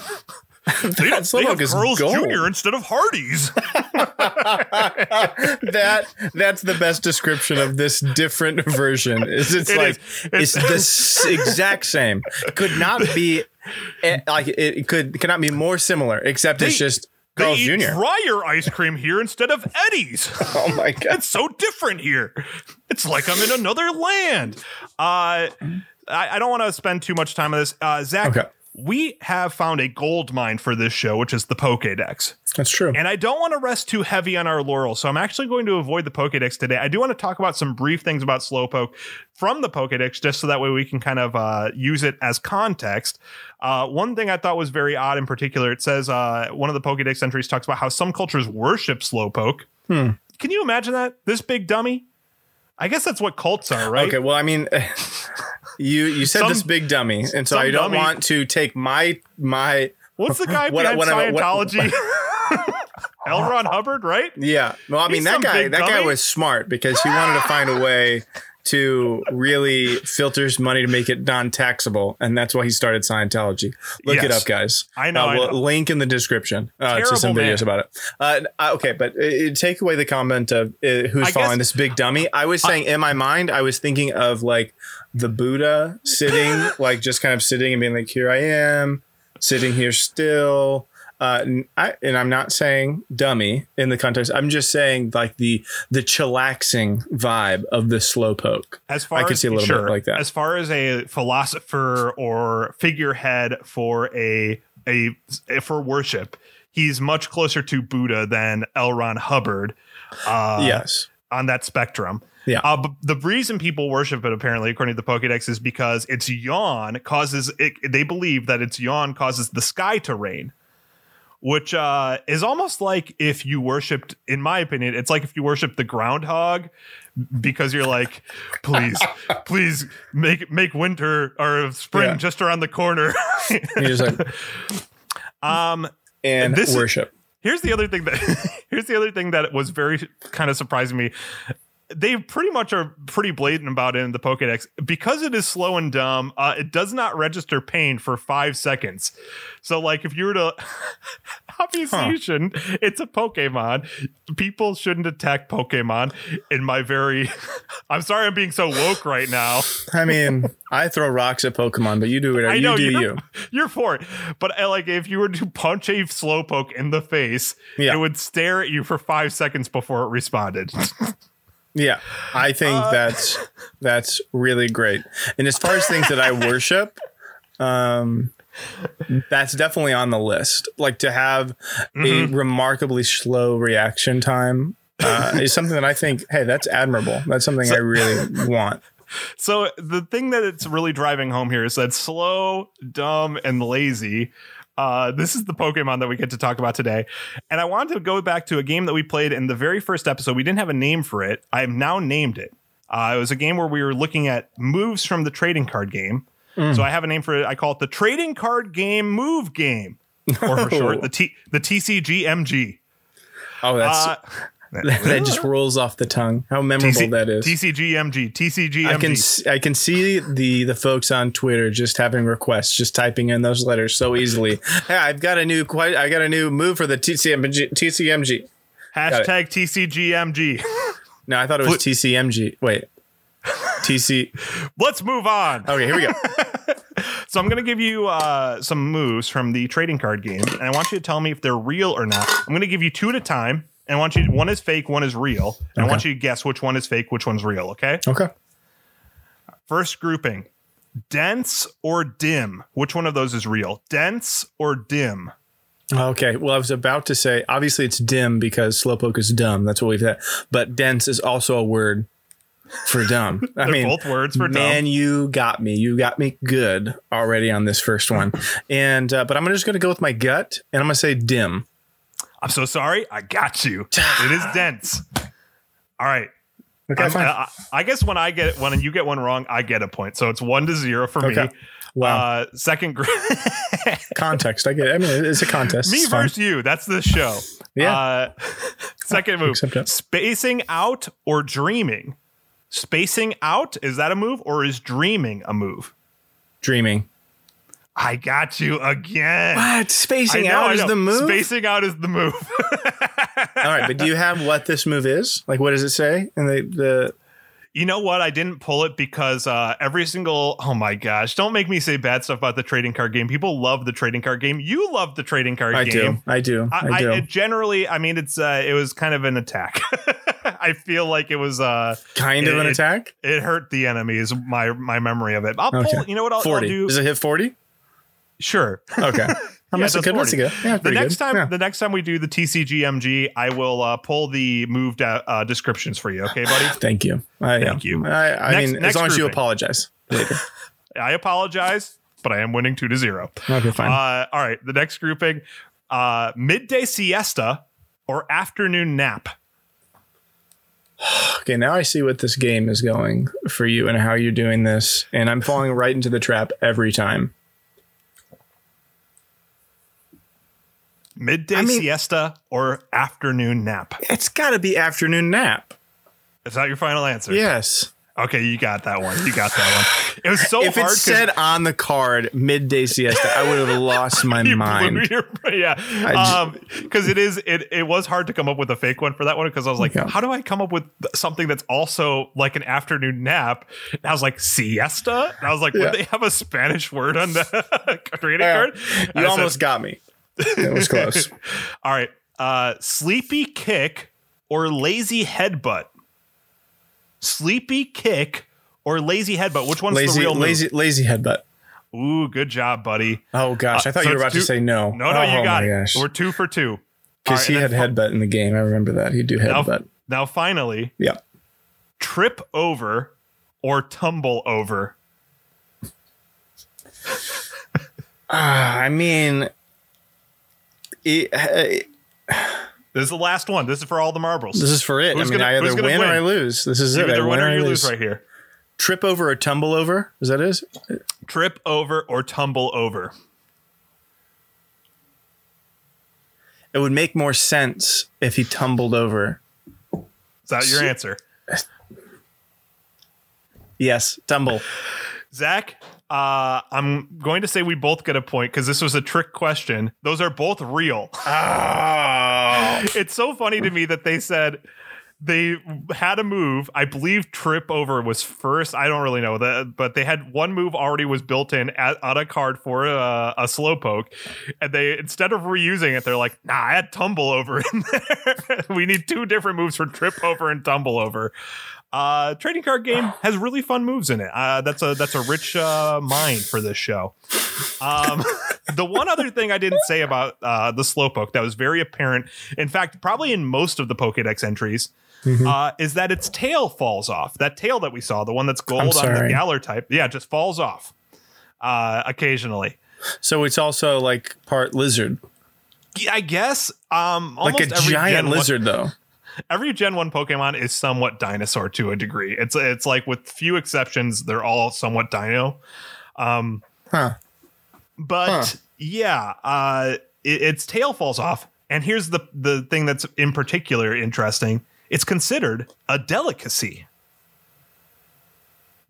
A: they, <laughs> don't, they have Carl's. Jr. instead of Hardee's. <laughs>
B: that that's the best description of this different version is it's
A: It
B: like
A: is.
B: it's,
A: It's-
B: the <laughs> exact same could not be eh, like it, could cannot be more similar except it's
A: They-
B: just
A: They
B: Carl's
A: eat
B: Jr.
A: ice cream here instead of Edy's.
B: Oh my god!
A: it's so different here. It's like I'm in another land. Uh, I, I don't want to spend too much time on this. Uh, Zach,
B: Okay.
A: We have found a gold mine for this show, which is the Pokédex.
B: That's true.
A: And I don't want to rest too heavy on our laurels, so I'm actually going to avoid the Pokédex today. I do want to talk about some brief things about Slowpoke from the Pokédex, just so that way we can kind of uh, use it as context. Uh, one thing I thought was very odd in particular, it says uh, one of the Pokédex entries talks about how some cultures worship Slowpoke.
B: Hmm.
A: Can you imagine that? This big dummy? I guess that's what cults are, right?
B: Okay, well, I mean, <laughs> you you said
A: Some-
B: this big dummy, and so I don't
A: dummy-
B: want to take my my
A: What's the guy
B: What-
A: behind
B: what I- what-
A: Scientology? <laughs> <laughs> L. Ron Hubbard, right?
B: Yeah. Well, I mean
A: He's
B: that guy that guy was smart because he wanted to find a way to really filter his money to make it non-taxable, and that's why he started Scientology. Look it up, guys.
A: I know,
B: Uh,
A: I
B: we'll
A: know.
B: link in the description uh, to some videos
A: man.
B: about it. Uh, uh, okay, but uh, take away the comment of uh, who's
A: I
B: following
A: guess-
B: this big dummy. I was saying in my mind, I was thinking of like the Buddha <laughs> sitting, like just kind of sitting and being like, "Here I am, sitting here still." Uh, and, I, and I'm not saying dummy in the context. I'm just saying like the the chillaxing vibe of the slowpoke.
A: As far
B: I could
A: as
B: see a little
A: sure,
B: bit like that.
A: As far as a philosopher or figurehead for a a for worship, he's much closer to Buddha than L. Ron Hubbard. Uh,
B: yes.
A: on that spectrum.
B: Yeah.
A: Uh, but the reason people worship it, apparently, according to the Pokedex, is because its yawn causes it. They believe that its yawn causes the sky to rain, which uh, is almost like if you worshipped. In my opinion, it's like if you worship the groundhog, because you're like, please, <laughs> please make make winter or spring
B: Yeah.
A: just around the corner. <laughs>
B: You're just like <laughs>
A: um,
B: and
A: This is-
B: worship.
A: here's the other thing that here's the other thing that was very kind of surprising me. They pretty much are pretty blatant about it in the Pokedex because it is slow and dumb. Uh, it does not register pain for five seconds. So, like, if you were to, <laughs> obviously,
B: Huh.
A: you shouldn't. It's a Pokemon. People shouldn't attack Pokemon. In my very, <laughs> I'm sorry, I'm being so woke right now.
B: I mean, I throw rocks at Pokemon, but you do whatever
A: I know
B: you do.
A: you're,
B: You. <laughs>
A: you're for it, but uh, like if you were to punch a slowpoke in the face,
B: Yeah.
A: it would stare at you for five seconds before it responded.
B: Yeah, I think
A: Uh,
B: that's <laughs> that's really great. And as far as things that I worship, um, that's definitely on the list. Like to have
A: Mm-hmm.
B: a remarkably slow reaction time uh, is something that I think, hey, that's admirable. That's something I really want. <laughs>
A: so the thing that it's really driving home here is that slow, dumb, and lazy. Uh, this is the Pokemon that we get to talk about today. And I wanted to go back to a game that we played in the very first episode. We didn't have a name for it. I have now named it. Uh, it was a game where we were looking at moves from the trading card game. So I have a name for it. I call it the Trading Card Game Move Game, or for <laughs> short, the T the TCGMG.
B: Oh, that's
A: Uh, <laughs>
B: that just rolls off the tongue. How memorable
A: TC,
B: that is.
A: TCGMG. TCGMG.
B: I can I can see the the folks on Twitter just having requests, just typing in those letters so easily. <laughs> hey, I've got a new quite I got a new move for the TCMG. TCMG.
A: Hashtag TCGMG. <laughs>
B: No, I thought it was TCMG. Wait, TC.
A: Let's move on.
B: Okay, here we go.
A: So I'm going to give you uh, some moves from the trading card game, and I want you to tell me if they're real or not. I'm going to give you two at a time, and I want you one is fake, one is real, and I want you to guess which one is fake, which one's real. Okay.
B: Okay.
A: First grouping: dense or dim. Which one of those is real? Dense or dim?
B: Okay. Well, I was about to say, obviously it's dim because slowpoke is dumb. That's what we've had. But dense is also a word for dumb. <laughs> I mean,
A: both words for
B: man,
A: dumb.
B: you got me. You got me good already on this first one. And uh, but I'm just going to go with my gut, and I'm going to say dim.
A: I'm so sorry. I got you. <sighs> It is dense. All right.
B: Okay,
A: I'm-
B: fine.
A: I, I guess when I get when you get one wrong, I get a point. So it's one to zero for
B: Okay.
A: me.
B: Wow.
A: Uh, second group. <laughs>
B: Context. I get. It. I mean, it's a contest.
A: Me
B: It's fine.
A: versus you. That's the show.
B: Yeah.
A: Uh, <laughs> second move.
B: Accept that.
A: Spacing out or dreaming. Spacing out is that a move or is dreaming a move?
B: Dreaming.
A: I got you again.
B: What? Spacing
A: know,
B: out is the move.
A: Spacing out is the move. <laughs>
B: All right, but do you have what this move is? Like, what does it say? And the the
A: You know what? I didn't pull it because uh, every single oh my gosh! Don't make me say bad stuff about the trading card game. People love the trading card game. You love the trading card
B: I
A: game.
B: do, I do, I,
A: I,
B: do.
A: I it generally, I mean, it's uh, it was kind of an attack. <laughs> I feel like it was uh,
B: kind of an attack.
A: it hurt the enemies. My my memory of it. I'll pull. You know what? I'll, I'll
B: Forty.
A: do.
B: Does it hit forty?
A: Sure.
B: Okay. <laughs> How
A: Yeah,
B: much
A: that's
B: good? That's
A: 40.
B: good. Yeah,
A: the next
B: good.
A: time,
B: Yeah.
A: the next time we do the TCGMG, I will uh, pull the moved uh, uh, descriptions for you. Okay, buddy. <sighs>
B: Thank you. I,
A: Thank you.
B: I, I
A: Next-
B: mean,
A: next
B: as long as you apologize later. <laughs>
A: I apologize, but I am winning two to zero.
B: Okay, fine.
A: Uh, all right. The next grouping: uh, midday siesta or afternoon nap. <sighs>
B: okay, now I see what this game is going for you and how you're doing this, and I'm falling right into the trap every time.
A: Midday
B: I mean-
A: siesta or afternoon nap?
B: It's got to be afternoon nap.
A: Is that your final answer?
B: Yes.
A: Okay, you got that one. You got that one. It was so hard.
B: if
A: hard.
B: it
A: 'cause
B: said on the card midday siesta, I would have lost <laughs> my mind.
A: your- <laughs> yeah,
B: I
A: um, because it is it it was hard to come up with a fake one for that one because I was like,
B: Yeah.
A: how do I come up with something that's also like an afternoon nap? And I was like siesta. And I was like,
B: Yeah.
A: would they have a Spanish word on the <laughs> trading
B: Yeah.
A: card?
B: You
A: I said,
B: almost got me. It was close. <laughs>
A: All right, uh, sleepy kick or lazy headbutt. Sleepy kick or lazy headbutt. Which one's the
B: lazy,
A: real move?
B: lazy, lazy headbutt.
A: Ooh, good job, buddy.
B: Oh gosh, I thought
A: so
B: you were about
A: two-
B: to say no.
A: No, no,
B: oh,
A: you got it.
B: Gosh.
A: We're two for two.
B: Because
A: All
B: he had
A: and
B: headbutt in the game. I remember that. He'd do headbutt.
A: now, finally,
B: Yeah.
A: trip over or tumble over.
B: Ah, I mean, it, uh,
A: This is the last one. This is for all the marbles.
B: this is for it.
A: Who's
B: I mean,
A: gonna-
B: I either
A: who's
B: win, or? I lose. This is
A: you
B: it.
A: Either
B: win
A: win
B: or
A: or you
B: lose.
A: lose right here.
B: Trip over or tumble over? Is that it?
A: Trip over or tumble over.
B: It would make more sense if he tumbled over.
A: Is that your answer?
B: Yes, tumble.
A: Zach, uh, I'm going to say we both get a point because this was a trick question. Those are both real.
B: Oh. <laughs>
A: it's so funny to me that they said they had a move. I believe trip over was first. I don't really know that, but they had one move already was built in at, on a card for a, a slow poke, and they instead of reusing it, they're like, "Nah, I had tumble over in <laughs> there. we need two different moves for trip over and tumble over." Uh, trading card game <sighs> has really fun moves in it. Uh, that's a that's a rich uh, mine for this show. Um, <laughs> the one other thing I didn't say about uh, the slowpoke that was very apparent, in fact, probably in most of the Pokedex entries,
B: Mm-hmm.
A: uh, is that its tail falls off. That tail that we saw, the one that's gold on the
B: sorry.
A: Galar type, yeah, just falls off uh, occasionally.
B: So it's also like part lizard,
A: I guess um,
B: like a
A: every
B: giant
A: Gen one-
B: lizard, though.
A: Every Gen One Pokemon is somewhat dinosaur to a degree. It's it's like with few exceptions, they're all somewhat dino. Um,
B: Huh.
A: but
B: Huh.
A: yeah, uh, it, its tail falls off. And here's the the thing that's in particular interesting: it's considered a delicacy.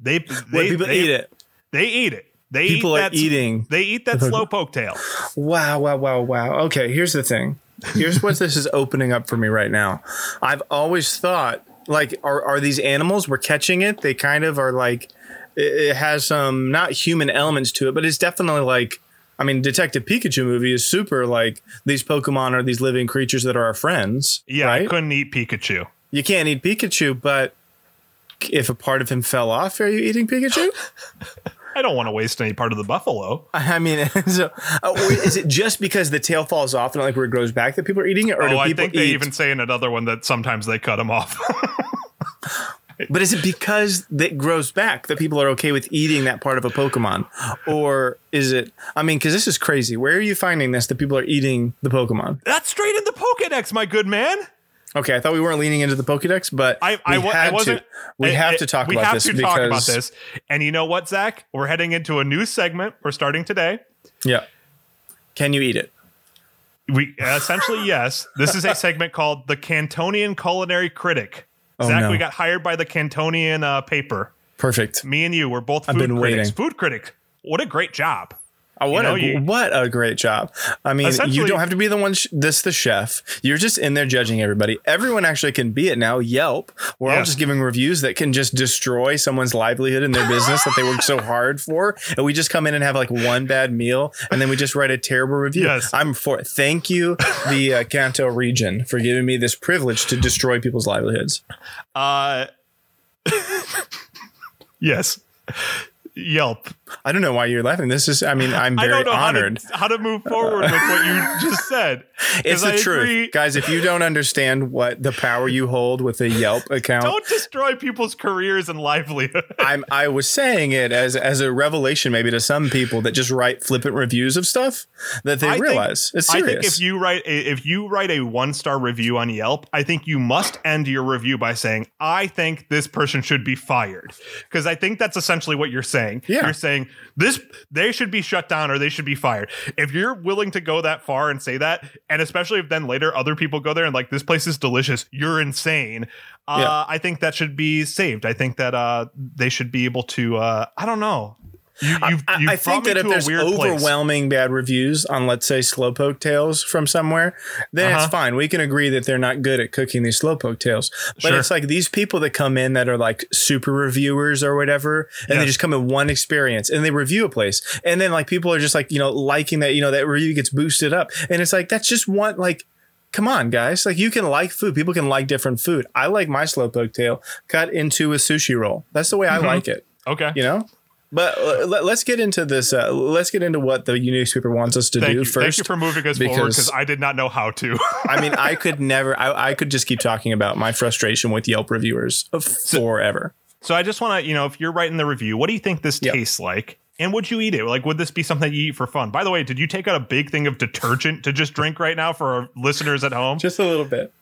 A: They, they
B: When people
A: they,
B: eat it.
A: They eat it. They
B: People
A: eat
B: are
A: that,
B: eating.
A: They eat that <laughs> slow poke tail.
B: Wow, wow, wow, wow. Okay, here's the thing. Here's what this is opening up for me right now. I've always thought, like, are, are these animals, we're catching it, they kind of are like, it, it has some not human elements to it, but it's definitely like, I mean, Detective Pikachu movie is super like these Pokemon are these living creatures that are our friends.
A: Yeah, I couldn't eat Pikachu.
B: You can't eat Pikachu, but if a part of him fell off, are you eating Pikachu? <laughs>
A: I don't want to waste any part of the buffalo.
B: I mean, <laughs> so, uh, is it just because the tail falls off and like where it grows back that people are eating it, or do
A: Oh, I
B: people
A: think they
B: eat?
A: even say in another one that sometimes they cut them off. <laughs>
B: but is it because it grows back that people are okay with eating that part of a Pokemon, or is it? I mean, because this is crazy. Where are you finding this that people are eating the Pokemon?
A: That's straight in the Pokedex, my good man.
B: Okay, I thought we weren't leaning into the Pokedex, but
A: I, I,
B: we had
A: I wasn't.
B: To, we
A: I-
B: have to talk
A: we
B: about
A: have
B: this
A: to
B: because
A: talk about this. And you know what, Zach? We're heading into a new segment. We're starting today.
B: yeah. Can you eat it?
A: We essentially <laughs> yes. This is a segment called the Kantonian Culinary Critic.
B: Oh,
A: Zach,
B: no.
A: we got hired by the Kantonian uh, paper.
B: Perfect.
A: Me and you, we're both food
B: been
A: critics.
B: waiting.
A: Food critic. What a great job.
B: Oh, what
A: know,
B: a
A: you-
B: what a great job! I mean, you don't have to be the one. Sh- this the chef. You're just in there judging everybody. Everyone actually can be it now. Yelp. We're all just giving reviews that can just destroy someone's livelihood and their business that they worked so <laughs> hard for, and we just come in and have like one bad meal, and then we just write a terrible review.
A: Yes.
B: I'm for. it. Thank you, the uh, Kanto region, for giving me this privilege to destroy people's livelihoods.
A: Uh, <laughs> yes. Yelp.
B: I don't know why you're laughing. This is. I mean, <laughs> I'm
A: I
B: very honored.
A: how to, <laughs> how to move forward with what you <laughs> just said.
B: It's the
A: I
B: truth,
A: agree.
B: guys. If you don't understand what the power you hold with a Yelp account,
A: Don't destroy people's careers and livelihood.
B: I'm I was saying it as as a revelation maybe to some people that just write flippant reviews of stuff that they
A: I think-
B: realize it's
A: I
B: serious.
A: think if you write a, if you write a one star review on Yelp, I think you must end your review by saying, "I think this person should be fired," because I think that's essentially what you're saying. saying.
B: Yeah.
A: You're saying this they should be shut down or they should be fired. If you're willing to go that far and say that, and especially if then later other people go there and like this place is delicious, you're insane. Uh,
B: Yeah.
A: I think that should be saved. I think that uh, they should be able to. Uh, I don't know. You, you've,
B: I,
A: you've
B: I think that if there's
A: weird place.
B: overwhelming bad reviews on, let's say, slowpoke tails from somewhere, then
A: Uh-huh.
B: it's fine. We can agree that they're not good at cooking these slowpoke tails. But
A: Sure.
B: it's like these people that come in that are like super reviewers or whatever, and they just come in one experience and they review a place, and then like people are just like you know liking that you know that review gets boosted up, and it's like that's just one like. Come on, guys! Like you can like food. People can like different food. I like my slowpoke tail cut into a sushi roll. That's the way I
A: Mm-hmm.
B: like it
A: Okay.
B: you know but uh, let, us get into this uh, let's get into what the newspaper wants us to
A: Thank
B: do
A: you.
B: first
A: Thank you for moving us forward
B: because-
A: because I did not know how to. <laughs>
B: i mean i could never I, I could just keep talking about my frustration with yelp reviewers forever
A: So I just want to, you know, if you're writing the review, what do you think this
B: Yep.
A: tastes like? And would you eat it? Like, would this be something you eat for fun? By the way, did you take out a big thing of detergent to just drink right now for our listeners at home?
B: just a little bit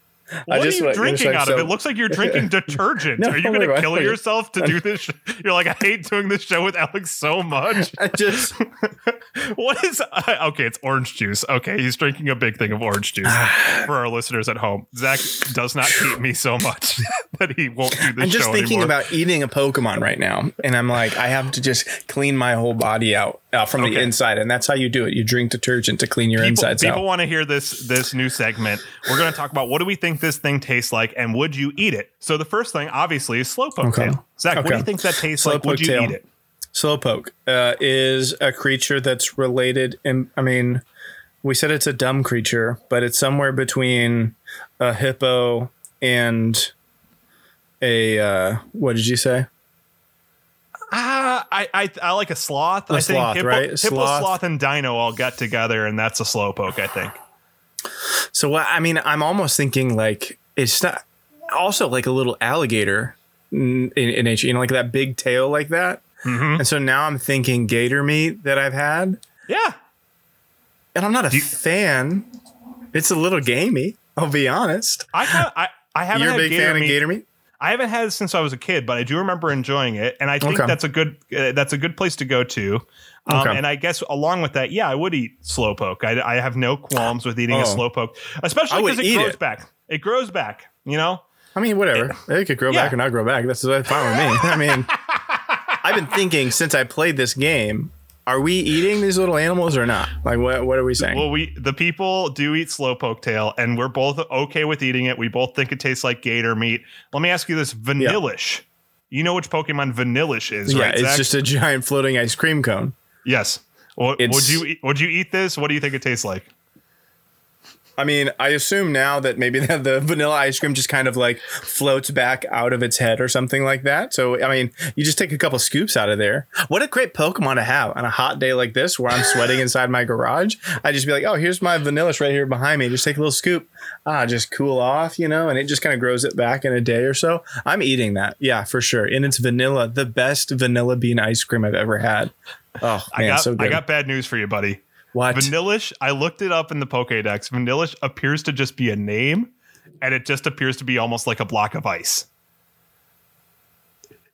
A: what are
B: just
A: you drinking out of
B: so-
A: it? Looks like you're drinking <laughs> detergent.
B: No,
A: are you going to kill yourself to do this? sh- <laughs> You're like, I hate doing this show with Alex so much.
B: i just <laughs>
A: what is uh, okay? It's orange juice. Okay, he's drinking a big thing of orange juice <sighs> for our listeners at home. Zach does not hate me so much that he won't do this
B: i'm just thinking
A: anymore.
B: about eating a pokemon right now and i'm like i have to just clean my whole body out uh, from the inside and that's how you do it you drink detergent to clean your
A: people,
B: insides
A: people
B: out
A: want to hear this this new segment. We're going to talk about what do we think this thing tastes like, and would you eat it? So the first thing, obviously, is slowpoke
B: Okay.
A: tail. Zach, what do you think that tastes like?
B: Slowpoke
A: Would you
B: tail.
A: eat it?
B: Slowpoke uh, is a creature that's related, and I mean, we said it's a dumb creature, but it's somewhere between a hippo and a uh, what did you say?
A: Ah, I, I I like a sloth.
B: A
A: I think
B: sloth,
A: hippo,
B: right?
A: hippo,
B: Sloth.
A: sloth, and dino all get together, and that's a slowpoke. I think.
B: So what? I mean, I'm almost thinking like it's not also like a little alligator in, in nature, you know, like that big tail like that.
A: Mm-hmm.
B: And so now I'm thinking gator meat that I've had,
A: Yeah.
B: and I'm not a
A: you-
B: fan. It's a little gamey. I'll be honest.
A: I kinda, I I haven't
B: You're a big fan
A: meat.
B: of gator meat.
A: I haven't had it since I was a kid, but I do remember enjoying it, and I think
B: Okay.
A: that's a good uh, that's a good place to go to. Um,
B: Okay.
A: And I guess along with that, yeah, I would eat slowpoke. I, I have no qualms with eating a
B: Oh.
A: slowpoke, especially because it grows
B: it.
A: back. It grows back. You know,
B: I mean, whatever. It could grow
A: Yeah.
B: back or not grow back. That's, that's fine with me. <laughs> I mean, I've been thinking since I played this game, are we eating these little animals or not? Like, what, what are we saying?
A: well, we the people do eat slowpoke tail, and we're both okay with eating it. We both think it tastes like gator meat. Let me ask you this: Vanillish. You know which Pokemon Vanillish is,
B: yeah,
A: right?
B: it's
A: Zach?
B: just a giant floating ice cream cone.
A: yes. Well, would you would you eat this? What do you think it tastes like?
B: I mean, I assume now that maybe <laughs> the, the vanilla ice cream just kind of like floats back out of its head or something like that. So, I mean, you just take a couple scoops out of there. What a great Pokemon to have on a hot day like this where I'm sweating <laughs> inside my garage. I just be like, oh, here's my vanilla right here behind me. Just take a little scoop. Ah, just cool off, you know, and it just kind of grows it back in a day or so. I'm eating that. Yeah, for sure. And it's vanilla, the best vanilla bean ice cream I've ever had. Oh,
A: I
B: man,
A: got
B: so good.
A: I got bad news for you, buddy.
B: What?
A: Vanillish, I looked it up in the Pokédex. Vanillish appears to just be a name, and it just appears to be almost like a block of ice.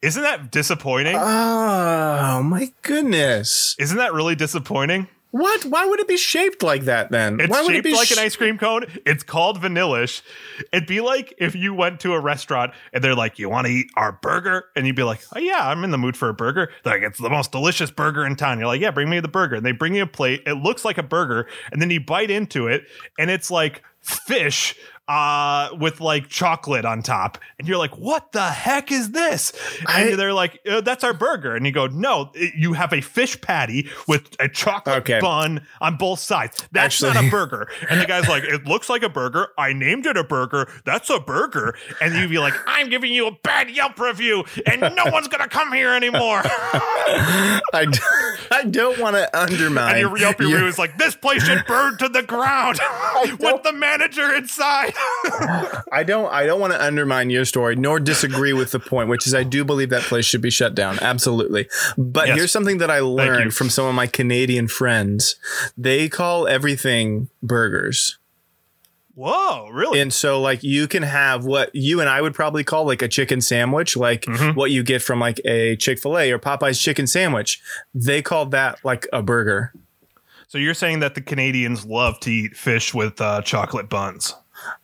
A: Isn't that disappointing?
B: oh, my goodness.
A: Isn't that really disappointing?
B: What? Why would it be shaped like that then?
A: It's
B: Why would it
A: shaped
B: be
A: like
B: sh-
A: an ice cream cone. It's called Vanillish. It'd be like if you went to a restaurant and they're like, "You want to eat our burger?" and you'd be like, "Oh yeah, I'm in the mood for a burger." They're like, "It's the most delicious burger in town." You're like, "Yeah, bring me the burger." And they bring you a plate. It looks like a burger, and then you bite into it, and it's like fish uh with like chocolate on top. And you're like what the heck is this? And
B: I-
A: they're like uh, that's our burger. And you go no it- you have a fish patty with a chocolate
B: Okay.
A: bun on both sides. That's not a <laughs> burger. And the guy's like it looks like a burger. I named it a burger. That's a burger. And you'd be like i'm giving you a bad yelp review and no <laughs> one's gonna come here anymore. <laughs>
B: I, don't want to undermine.
A: and your yelp review is like this place should burn to the ground with the manager inside
B: I don't. I don't want to undermine your story, nor disagree with the point, which is I do believe that place should be shut down. Absolutely. But
A: Yes.
B: here's something that I learned from some of my Canadian friends. They call everything burgers.
A: Whoa, really?
B: And so like you can have what you and I would probably call like a chicken sandwich, like
A: Mhm.
B: what you get from like a Chick-fil-A or Popeye's chicken sandwich. They call that like a burger.
A: so you're saying that the Canadians love to eat fish with uh, chocolate buns?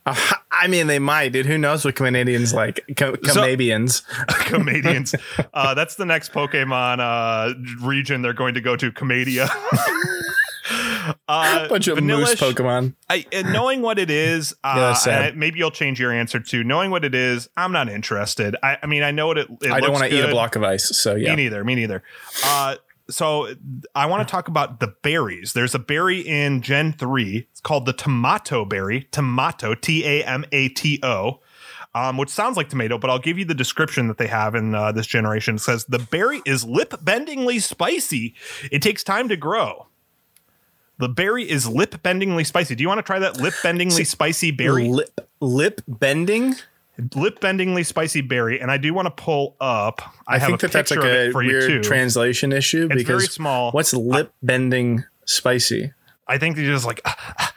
B: Uh, <laughs> I mean, they might, dude. Who knows what Canadians like? Co-
A: So-
B: Canadians. <laughs>
A: Canadians. uh, that's the next Pokemon uh, region they're going to go to, Comedia. <laughs> uh,
B: bunch of moose Pokemon.
A: I, and knowing what it is, uh,
B: Yeah,
A: maybe you'll change your answer to knowing what it is. I'm not interested. I, I mean, I know what it. it
B: I don't want to eat a block of ice. So yeah.
A: Me neither. Me neither. Uh, so I want to talk about the berries. There's a berry in Gen 3. It's called the Tamato berry. Tamato, T A M A T O. Um, which sounds like tomato, but I'll give you the description that they have in uh, this generation. It says the berry is lip bendingly spicy. It takes time to grow. The berry is lip bendingly spicy. Do you want to try that lip bendingly spicy berry?
B: Lip lip bending.
A: Lip bendingly spicy berry. And I do want to pull up. I,
B: I,
A: have
B: think
A: a
B: that that's like
A: of it
B: a
A: for you too.
B: weird translation issue
A: It's very
B: because
A: small.
B: what's lip bending spicy?
A: I think they just like. <laughs>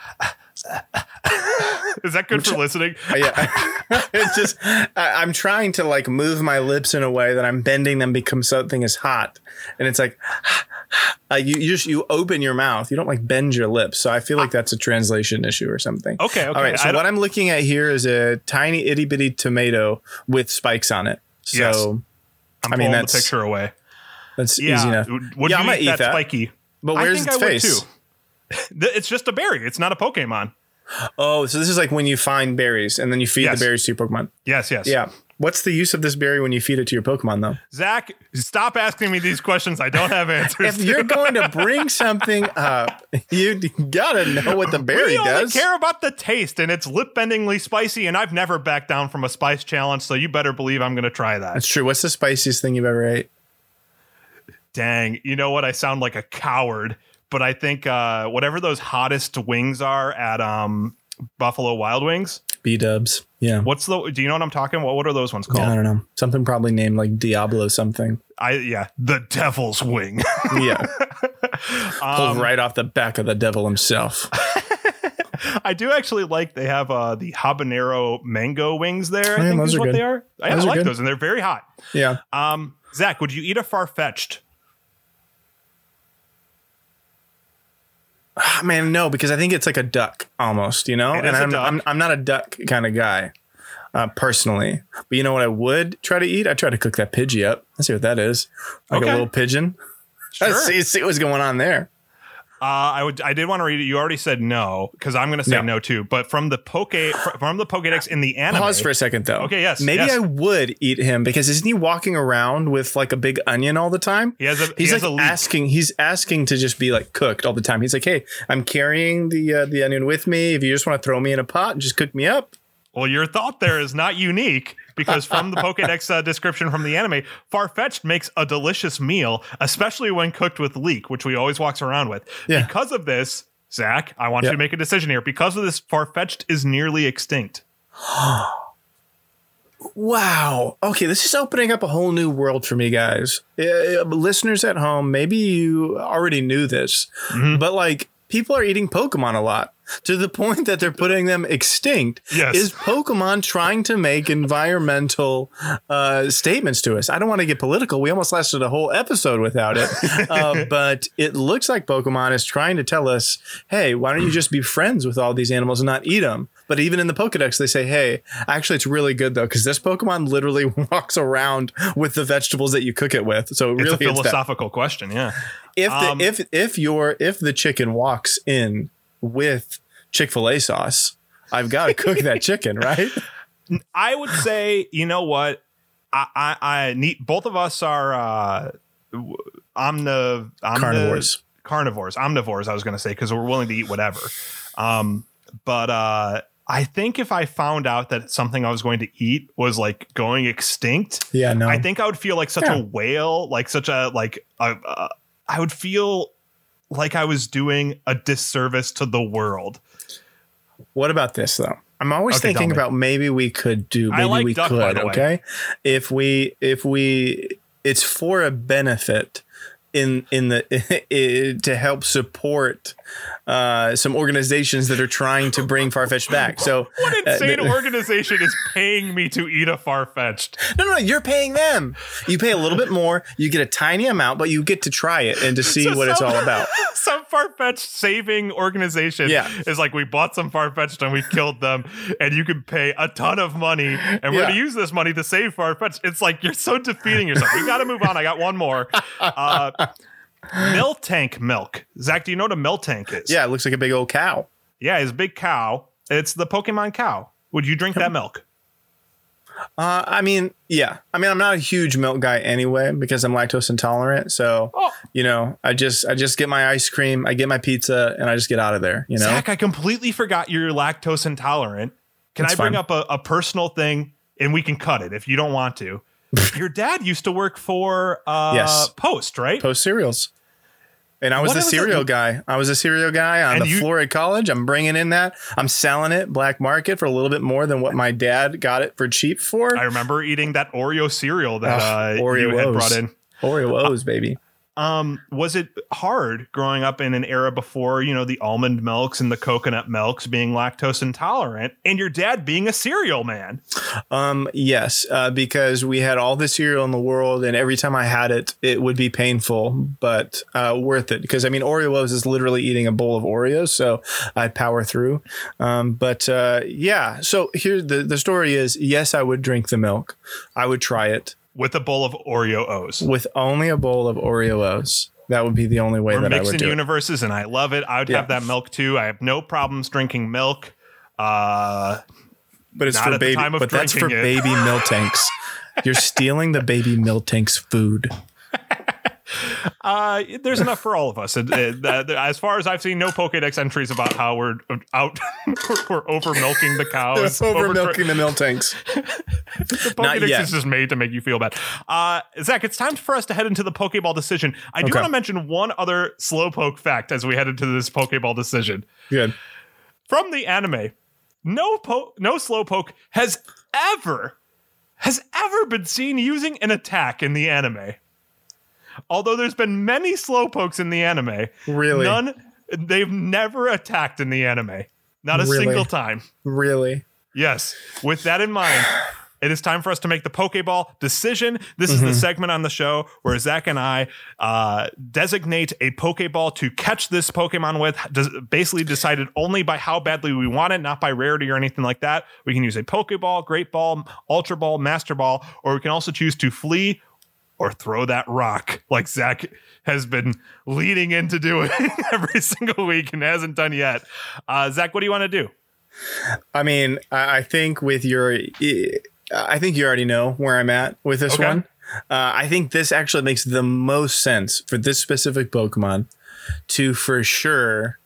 A: Is that good for listening? <laughs>
B: Yeah, <laughs> it's just I, I'm trying to like move my lips in a way that I'm bending them become something is hot, and it's like <sighs> uh, you, you just you open your mouth. You don't like bend your lips. So I feel like that's a translation issue or something.
A: Okay, okay.
B: All right. So what I'm looking at here is a tiny itty bitty tomato with spikes on it. So
A: Yes. I'm
B: I
A: pulling
B: mean,
A: the
B: that's-
A: picture away.
B: that's
A: Yeah.
B: easy enough.
A: Would
B: Yeah,
A: you
B: I might
A: eat
B: eat
A: that,
B: that.
A: spiky?
B: But where's its
A: I
B: face?
A: It's just a berry. It's not a Pokemon.
B: Oh, so this is like when you find berries and then you feed
A: Yes.
B: the berries to your Pokemon.
A: Yes, yes.
B: Yeah. What's the use of this berry when you feed it to your Pokemon, though?
A: Zach, stop asking me these questions. I don't have <laughs> answers.
B: If you're going to bring something up, you gotta know what the berry
A: we only
B: does.
A: care about the taste, and it's lip bendingly spicy. And I've never backed down from a spice challenge, so you better believe I'm going to try that.
B: That's true. What's the spiciest thing you've ever ate?
A: Dang, you know what? I sound like a coward, but I think uh, whatever those hottest wings are at um, Buffalo Wild Wings.
B: B Dubs. Yeah.
A: What's the? Do you know what I'm talking? What What are those ones called?
B: I don't know. Something probably named like Diablo something.
A: I yeah, the Devil's Wing. <laughs>
B: Yeah.
A: Um,
B: Pulled right off the back of the devil himself. <laughs>
A: I do actually like they have uh, the habanero mango wings there. I
B: Yeah,
A: think
B: those
A: is
B: are
A: what
B: good.
A: they are. I, I like
B: good.
A: those, and they're very hot.
B: Yeah.
A: Um, Zach, would you eat a Farfetch'd?
B: Ah, Man, no, because I think it's like a duck almost, you know?
A: It
B: and I'm,
A: duck.
B: I'm I'm not a duck kind of guy. Uh, personally, but you know what I would try to eat? I try to cook that Pidgey up. Let's see what that is. Like
A: Okay.
B: a little pigeon. <laughs>
A: Sure.
B: Let's see, see what's going on there.
A: Uh, I would. I did want to read it. You already said no because I'm going to say
B: No.
A: no. too. But from the poke from the Pokédex in the anime,
B: Pause for a second though.
A: Okay, yes,
B: Maybe
A: yes.
B: I would eat him because isn't he walking around with like a big onion all the time?
A: he has a.
B: He's
A: he has
B: like
A: a
B: asking. He's asking to just be like cooked all the time. He's like, "Hey, I'm carrying the uh, the onion with me. If you just want to throw me in a pot and just cook me up,
A: Well, your thought there is not unique because from the Pokedex uh, description from the anime, Farfetch'd makes a delicious meal, especially when cooked with leek, which we always walks around with.
B: Yeah.
A: Because of this, Zach, I want
B: Yeah.
A: you to make a decision here. Because of this, Farfetch'd is nearly extinct. <gasps>
B: Wow. Okay, this is opening up a whole new world for me, guys. Uh, listeners at home, maybe you already knew this,
A: Mm-hmm.
B: but like people are eating Pokemon a lot to the point that they're putting them extinct.
A: Yes.
B: Is Pokemon trying to make environmental uh, statements to us? I don't want to get political. We almost lasted a whole episode without it. <laughs> uh, but it looks like Pokemon is trying to tell us, hey, why don't you just be friends with all these animals and not eat them? But even in the Pokedex, they say, hey, actually, it's really good though, because this Pokemon literally <laughs> walks around with the vegetables that you cook it with. So
A: It's
B: really,
A: a philosophical question. Yeah.
B: if the,
A: um,
B: if if your if the chicken walks in with Chick Fil A sauce, I've got to cook that chicken, right? <laughs>
A: I would say, you know what? I, I, I need both of us are uh, omni-
B: Carnivores.
A: carnivores, omnivores. I was going to say because we're willing to eat whatever. Um, but uh, I think if I found out that something I was going to eat was like going extinct,
B: Yeah, no.
A: I think I would feel like such
B: Yeah.
A: a whale, like such a like a, uh, I would feel like I was doing a disservice to the world.
B: What about this though? I'm always
A: Okay,
B: thinking about maybe we could do maybe
A: like
B: we
A: duck,
B: could, okay? If we if we it's for a benefit in in the <laughs> to help support uh, some organizations that are trying to bring Farfetch back. So <laughs>
A: what insane uh, <laughs> organization is paying me to eat a Farfetch'd?
B: No, no, no, you're paying them. You pay a little bit more. You get a tiny amount, but you get to try it and to see so what some, it's all about.
A: Some Farfetch saving organization
B: yeah.
A: is like we bought some Farfetch'd and we killed them, and you can pay a ton of money, and we're yeah. gonna use this money to save Farfetch. It's like you're so defeating yourself. We got to move on. I got one more. Uh, Miltank milk. Zach, do you know what a Miltank is?
B: Yeah, it looks like a big old cow.
A: Yeah, it's a big cow. It's the Pokemon cow. Would you drink that milk?
B: Uh, I mean, yeah. I mean, I'm not a huge milk guy anyway because I'm lactose intolerant. So, oh. you know, I just I just get my ice cream, I get my pizza, and I just get out of there. You know,
A: Zach, I completely forgot you're lactose intolerant. Can I bring fine. up a, a personal thing and we can cut it if you don't want to? Your dad used to work for uh, yes. Post, right?
B: Post cereals. And I was what a cereal guy. I was a cereal guy on and the you, floor at college. I'm bringing in that. I'm selling it black market for a little bit more than what my dad got it for cheap for.
A: I remember eating that Oreo cereal that uh, Oreo you had brought in.
B: Oreo O's, baby.
A: Um, was it hard growing up in an era before, you know, the almond milks and the coconut milks being lactose intolerant and your dad being a cereal man?
B: Um, yes, uh, because we had all the cereal in the world and every time I had it, it would be painful, but uh, worth it. Because I mean, Oreo Oreos is literally eating a bowl of Oreos, so I'd power through. Um, but uh, yeah, so here the, the story is yes, I would drink the milk, I would try it
A: with a bowl of Oreo O's.
B: With only a bowl of Oreo O's. That would be the only way We're that I would do
A: universes,
B: it.
A: and I love it. I would yeah. have that milk too. I have no problems drinking milk. Uh,
B: but it's for baby. But that's for it. baby Miltanks. You're stealing the baby Miltanks' food.
A: Uh, there's enough for all of us. It, it, uh, as far as I've seen, no Pokedex entries about how we're out, <laughs> we're over milking the cows,
B: over milking the milk tanks.
A: the Pokedex is just made to make you feel bad. Uh, Zach, it's time for us to head into the Pokeball decision. I do okay. want to mention one other Slowpoke fact as we head into this Pokeball decision.
B: Good.
A: From the anime, no po- no Slowpoke has ever has ever been seen using an attack in the anime. Although there's been many slowpokes in the anime,
B: really,
A: none they've never attacked in the anime. Not a really? single time.
B: Really?
A: Yes. With that in mind, <sighs> it is time for us to make the Pokeball decision. This mm-hmm. is the mm-hmm. segment on the show where Zach and I uh, designate a Pokeball to catch this Pokemon with, basically decided only by how badly we want it, not by rarity or anything like that. We can use a Pokeball, Great Ball, Ultra Ball, Master Ball, or we can also choose to flee or throw that rock like Zach has been leading into doing <laughs> every single week and hasn't done yet. Uh, Zach, what do you want to do?
B: I mean, I think with your, I think you already know where I'm at with this okay. one. Uh, I think this actually makes the most sense for this specific Pokemon to for sure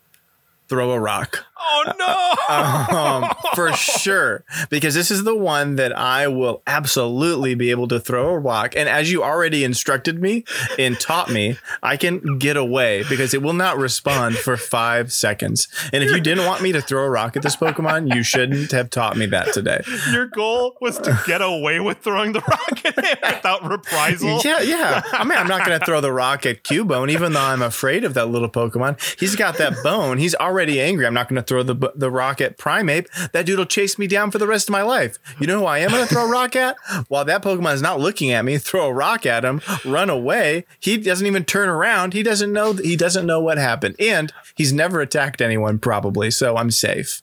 B: throw a rock.
A: Oh no!
B: um, for sure, because this is the one that I will absolutely be able to throw a rock. And as you already instructed me and taught me, I can get away because it will not respond for five seconds. And if you didn't want me to throw a rock at this Pokemon, you shouldn't have taught me that today.
A: Your goal was to get away with throwing the rock at him without reprisal.
B: Yeah, yeah. I mean, I'm not going to throw the rock at Cubone, even though I'm afraid of that little Pokemon. He's got that bone. He's already angry. I'm not going to throw the the rock at Primeape, that dude will chase me down for the rest of my life. You know who I am going to throw a rock at? While that Pokemon is not looking at me, throw a rock at him, run away. He doesn't even turn around. He doesn't know. He doesn't know what happened, and he's never attacked anyone probably. So I'm safe.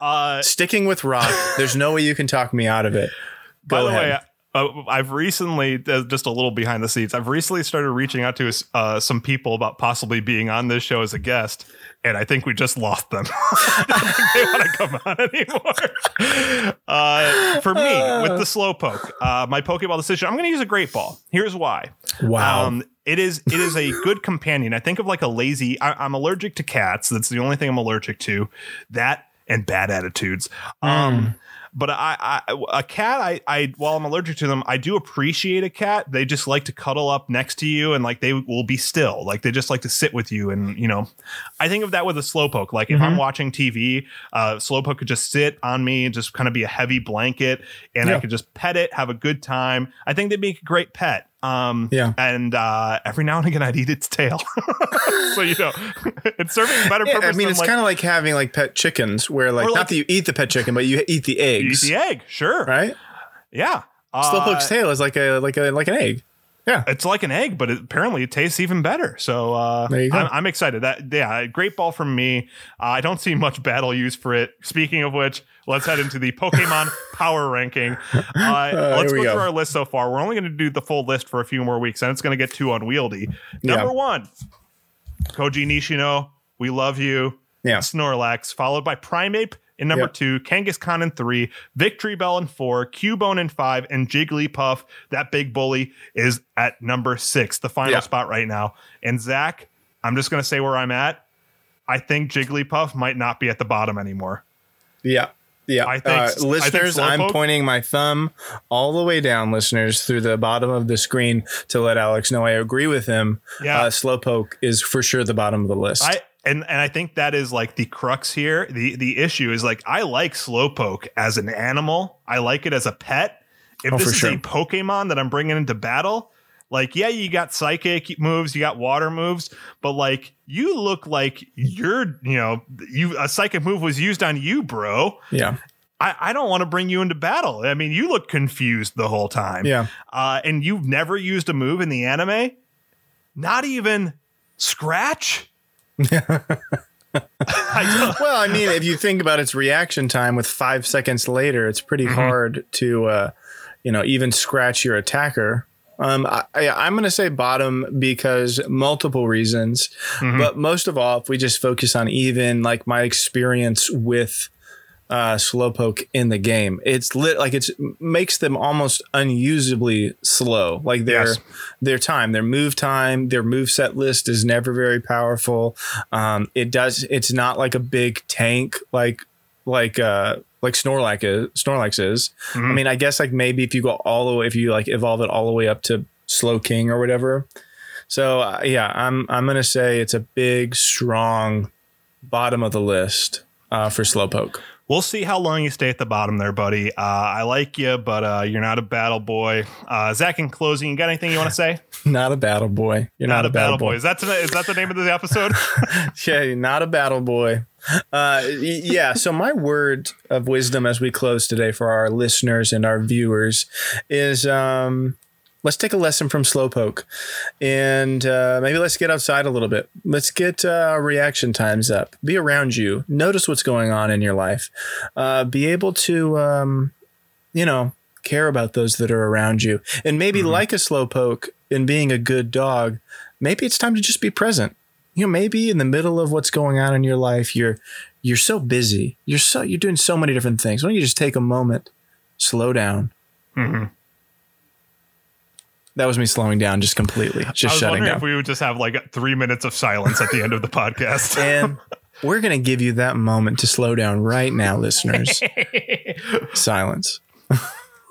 B: Uh, Sticking with rock. There's no way you can talk me out of it. Go
A: by the
B: ahead.
A: way, uh, I've recently, uh, just a little behind the scenes, I've recently started reaching out to uh, some people about possibly being on this show as a guest and I think we just lost them. <laughs> they want to come on anymore. <laughs> Uh, for me, with the slowpoke, uh, my Pokeball decision, I'm going to use a Great Ball. Here's why.
B: Wow. Um,
A: it is it is a good companion. I think of like a lazy. I, am allergic to cats. That's the only thing I'm allergic to. That and bad attitudes. Um, mm. But I, I a cat, I, I while I'm allergic to them, I do appreciate a cat. They just like to cuddle up next to you and like they will be still. Like they just like to sit with you. And you know, I think of that with a slowpoke. Like if mm-hmm. I'm watching TV, uh, slowpoke could just sit on me and just kind of be a heavy blanket, and yeah. I could just pet it, have a good time. I think they'd make a great pet. Um,
B: Yeah.
A: and uh, every now and again I'd eat its tail. <laughs> so you know, <laughs> it's serving a better
B: Yeah,
A: purpose.
B: I mean, it's
A: like,
B: kind of like having like pet chickens, where like,
A: like-
B: not that you eat the pet chicken, but you eat the
A: you eat the egg. Sure,
B: right?
A: yeah. Uh,
B: Slowpoke's tail is like a like a like an egg. Yeah,
A: it's like an egg, but it, apparently it tastes even better. So uh,
B: There you go.
A: I'm, I'm excited. That yeah, great ball from me. Uh, I don't see much battle use for it. Speaking of which, let's head into the <laughs> Pokemon power ranking. <laughs> Uh, let's go
B: go.
A: through our list so far. We're only going to do the full list for a few more weeks, and it's going to get too unwieldy. Number
B: Yeah.
A: one, Koji Nishino. We love you.
B: yeah.
A: Snorlax, followed by Primeape in number
B: Yep.
A: two, Kangaskhan in three, Victreebel in four, Cubone in five, and Jigglypuff, that big bully, is at number six, the final
B: Yeah.
A: spot right now. And Zach, I'm just going to say where I'm at. I think Jigglypuff might not be at the bottom anymore.
B: Yeah. Yeah.
A: I think-
B: uh, listeners, I'm pointing my thumb all the way down, listeners, through the bottom of the screen to let Alex know I agree with him.
A: Yeah.
B: Uh, Slowpoke is for sure the bottom of the list.
A: I and and I think that is like the crux here. The the issue is like I like Slowpoke as an animal. I like it as a pet. If
B: Oh,
A: this
B: for
A: is
B: sure.
A: a Pokemon that I'm bringing into battle, like yeah, you got psychic moves, you got water moves, but like you look like you're, you know, you a psychic move was used on you, bro.
B: yeah.
A: I, I don't want to bring you into battle. I mean, you look confused the whole time.
B: Yeah.
A: Uh, and you've never used a move in the anime? Not even scratch? I <laughs>
B: Well, I mean, if you think about its reaction time with five seconds later, it's pretty
A: Mm-hmm.
B: hard to, uh, you know, even scratch your attacker. Um, I, I'm going to say bottom because multiple reasons,
A: Mm-hmm.
B: but most of all, if we just focus on even like my experience with uh, Slowpoke in the game, it's lit like it's makes them almost unusably slow. Like their
A: Yes.
B: their time, their move time, their move set list is never very powerful. Um, it does. It's not like a big tank like like uh like Snorlax is. Snorlax is. I mean, I guess like maybe if you go all the way, if you like evolve it all the way up to Slowking or whatever. So uh, yeah, I'm I'm gonna say it's a big, strong bottom of the list uh, for Slowpoke.
A: We'll see how long you stay at the bottom there, buddy. Uh, I like you, but uh, you're not a battle boy. Uh, Zach, in closing, you got anything you want to say? <laughs>
B: Not a battle boy. You're not, a battle, boy.
A: Is that the, is that the name of the episode? <laughs>
B: Yeah, you're not a battle boy. Uh, yeah. So my word of wisdom as we close today for our listeners and our viewers is um, let's take a lesson from Slowpoke, and uh, maybe let's get outside a little bit. Let's get uh, our reaction times up. Be around you. Notice what's going on in your life. Uh, be able to, um, you know, care about those that are around you, and maybe like a Slowpoke in being a good dog. Maybe it's time to just be present you know maybe in the middle of what's going on in your life you're you're so busy you're so you're doing so many different things why don't you just take a moment slow down
A: Mhm.
B: That was me slowing down just completely just shutting down
A: if we would just have like three minutes of silence at the end of the podcast. <laughs>
B: and <laughs> we're going to give you that moment to slow down right now listeners <laughs> silence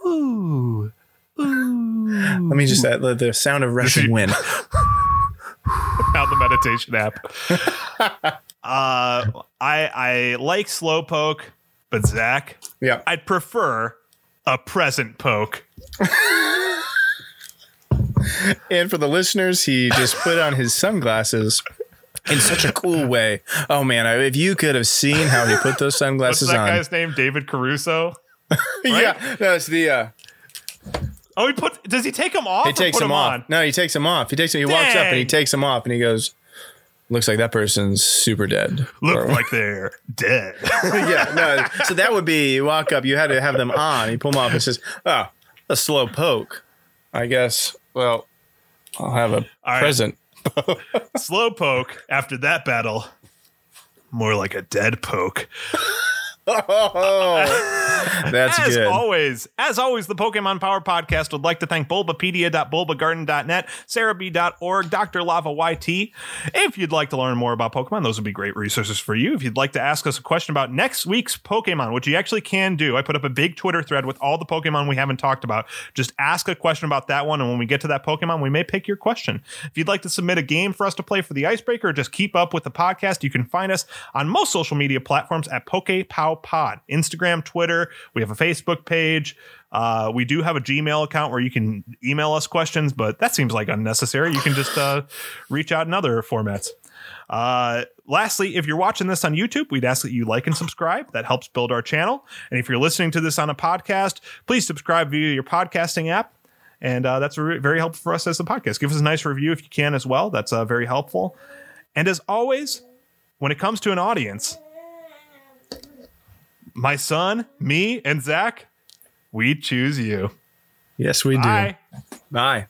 A: Ooh. Ooh.
B: let me just add the, the sound of rushing wind
A: Now the meditation app. uh, I I like slow poke, but Zach,
B: yeah
A: I'd prefer a present poke.
B: And for the listeners he just put on his sunglasses in such a cool way oh man if you could have seen how he put those sunglasses What's
A: that
B: on
A: guy's name? David Caruso. <laughs>
B: yeah no it's the uh
A: Oh, he put. Does he take them off?
B: He takes them off.
A: on?
B: No, he takes them off. He takes them. He walks up and he takes them off and he goes, "Looks like that person's super dead."
A: Look
B: Or-
A: like they're dead. <laughs>
B: yeah, no. So that would be you walk up. You had to have them on. You pull them off. It says, "Oh, a slow poke." I guess. Well, I'll have a
A: All right.
B: present.
A: Slowpoke. After that battle, more like a dead poke. <laughs>
B: That's
A: as
B: good.
A: always, as always, the Pokemon Power Podcast would like to thank Bulbapedia.bulbagarden.net, Serebii.org, Dr. Lava YT. If you'd like to learn more about Pokemon, those would be great resources for you. If you'd like to ask us a question about next week's Pokemon, which you actually can do, I put up a big Twitter thread with all the Pokemon we haven't talked about. Just ask a question about that one, and when we get to that Pokemon, we may pick your question. If you'd like to submit a game for us to play for the Icebreaker, or just keep up with the podcast, you can find us on most social media platforms at PokePow Out Pod. Instagram, Twitter. We have a Facebook page. Uh, we do have a Gmail account where you can email us questions, but that seems like unnecessary. You can just uh, reach out in other formats. Uh, lastly, if you're watching this on YouTube, we'd ask that you like and subscribe. That helps build our channel. And if you're listening to this on a podcast, please subscribe via your podcasting app. And uh, that's re- very helpful for us as a podcast. Give us a nice review if you can as well. That's uh, very helpful. And as always, when it comes to an audience, my son, me, and Zach, we choose you.
B: Yes, we do.
A: Bye.
B: Bye.